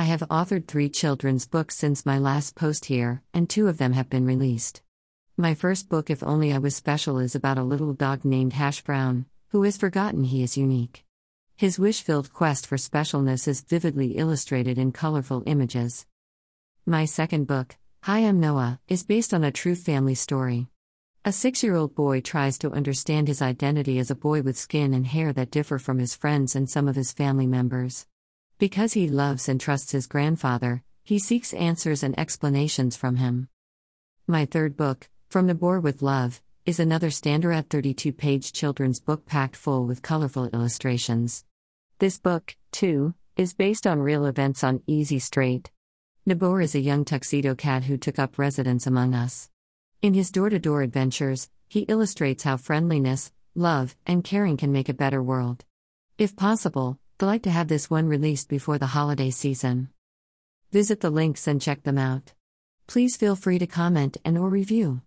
I have authored three children's books since my last post here, and two of them have been released. My first book, If Only I Was Special, is about a little dog named Hash Brown, who has forgotten he is unique. His wish filled quest for specialness is vividly illustrated in colorful images. My second book, Hi, I'm Noah, is based on a true family story. A six year old boy tries to understand his identity as a boy with skin and hair that differ from his friends and some of his family members. Because he loves and trusts his grandfather, he seeks answers and explanations from him. My third book, From Nabor with Love, is another Standard 32 page children's book packed full with colorful illustrations. This book, too, is based on real events on Easy Straight. Nabor is a young tuxedo cat who took up residence among us. In his door to door adventures, he illustrates how friendliness, love, and caring can make a better world. If possible, Like to have this one released before the holiday season. Visit the links and check them out. Please feel free to comment and or review.